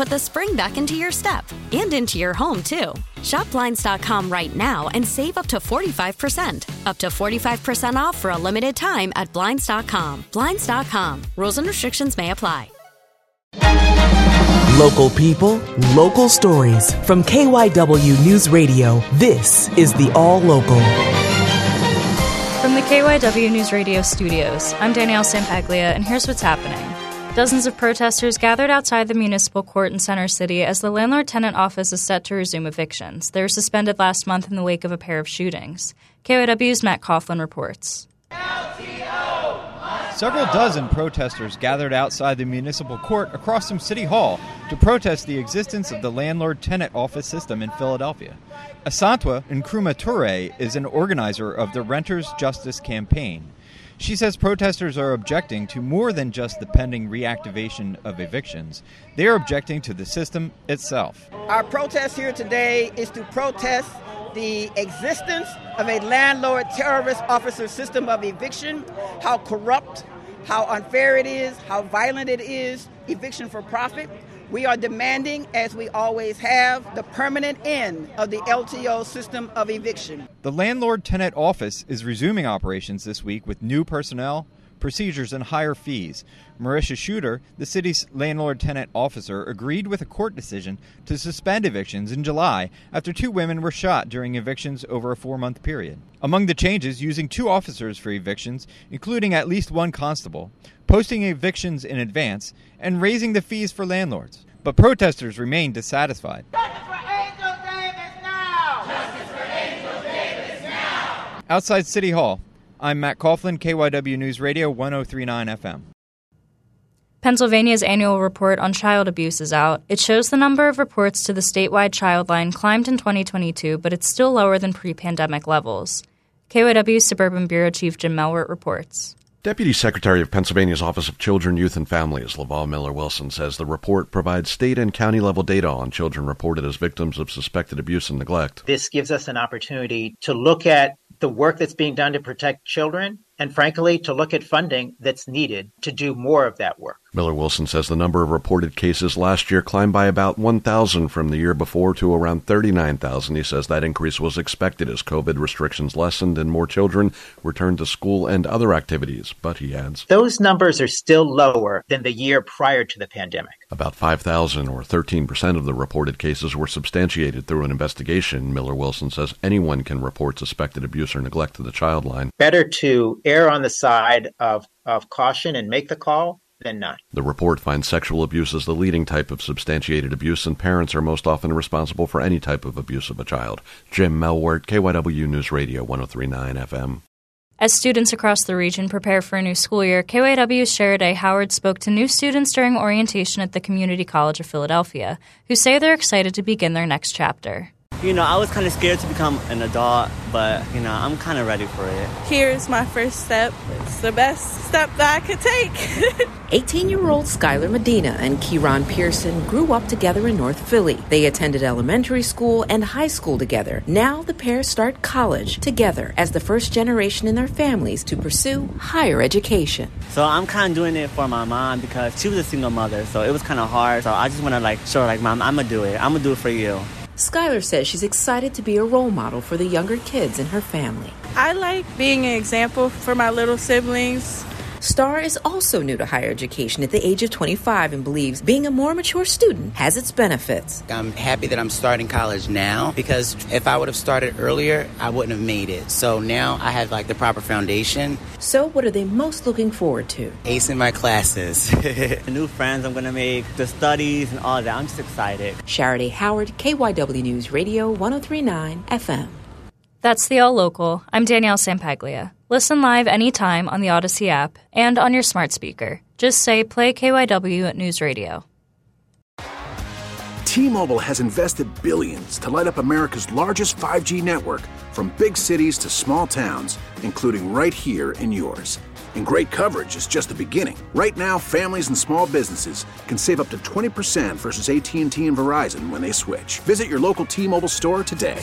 put the spring back into your step and into your home, too. Shop Blinds.com right now and save up to 45%. Up to 45% off for a limited time at Blinds.com. Blinds.com. Rules and restrictions may apply. Local people, local stories. From KYW News Radio, this is the All Local. From the KYW News Radio studios, I'm Danielle Sampaglia, and here's what's happening. Dozens of protesters gathered outside the municipal court in Center City as the landlord tenant office is set to resume evictions. They were suspended last month in the wake of a pair of shootings. KYW's Matt Coughlin reports. Several dozen protesters gathered outside the municipal court across from City Hall to protest the existence of the landlord tenant office system in Philadelphia. Asantwa Nkrumah Toure is an organizer of the Renters Justice Campaign. She says protesters are objecting to more than just the pending reactivation of evictions. They are objecting to the system itself. Our protest here today is to protest the existence of a landlord terrorist officer system of eviction, how corrupt, how unfair it is, how violent it is, eviction for profit. We are demanding, as we always have, the permanent end of the LTO system of eviction. The landlord tenant office is resuming operations this week with new personnel, procedures, and higher fees. Marisa Shuter, the city's landlord tenant officer, agreed with a court decision to suspend evictions in July after two women were shot during evictions over a four month period. Among the changes, using two officers for evictions, including at least one constable, posting evictions in advance, and raising the fees for landlords. But protesters remain dissatisfied. Outside City Hall, I'm Matt Coughlin, KYW News Radio 1039 FM. Pennsylvania's annual report on child abuse is out. It shows the number of reports to the statewide child line climbed in 2022, but it's still lower than pre pandemic levels. KYW Suburban Bureau Chief Jim Melwert reports. Deputy Secretary of Pennsylvania's Office of Children, Youth, and Families, Laval Miller Wilson, says the report provides state and county level data on children reported as victims of suspected abuse and neglect. This gives us an opportunity to look at the work that's being done to protect children and frankly, to look at funding that's needed to do more of that work. Miller Wilson says the number of reported cases last year climbed by about 1,000 from the year before to around 39,000. He says that increase was expected as COVID restrictions lessened and more children returned to school and other activities. But he adds, Those numbers are still lower than the year prior to the pandemic. About 5,000 or 13% of the reported cases were substantiated through an investigation. Miller Wilson says anyone can report suspected abuse or neglect to the child line. Better to err on the side of, of caution and make the call than not. The report finds sexual abuse as the leading type of substantiated abuse, and parents are most often responsible for any type of abuse of a child. Jim Melwert, KYW News Radio 1039 FM. As students across the region prepare for a new school year, KYW's Sheriday Howard spoke to new students during orientation at the Community College of Philadelphia, who say they're excited to begin their next chapter. You know, I was kind of scared to become an adult, but, you know, I'm kind of ready for it. Here's my first step. It's the best step that I could take. 18 year old Skylar Medina and Kieran Pearson grew up together in North Philly. They attended elementary school and high school together. Now the pair start college together as the first generation in their families to pursue higher education. So I'm kind of doing it for my mom because she was a single mother, so it was kind of hard. So I just want to like show her, like, mom, I'm gonna do it. I'm gonna do it for you. Skylar says she's excited to be a role model for the younger kids in her family. I like being an example for my little siblings. Star is also new to higher education at the age of 25 and believes being a more mature student has its benefits. I'm happy that I'm starting college now because if I would have started earlier, I wouldn't have made it. So now I have like the proper foundation. So, what are they most looking forward to? Acing my classes. the new friends I'm gonna make, the studies and all that. I'm just excited. Charity Howard, KYW News Radio 1039 FM. That's the All Local. I'm Danielle Sampaglia. Listen live anytime on the Audacy app and on your smart speaker. Just say play KYW at News Radio. T-Mobile has invested billions to light up America's largest 5G network from big cities to small towns, including right here in yours. And great coverage is just the beginning. Right now, families and small businesses can save up to 20% versus AT&T and Verizon when they switch. Visit your local T-Mobile store today.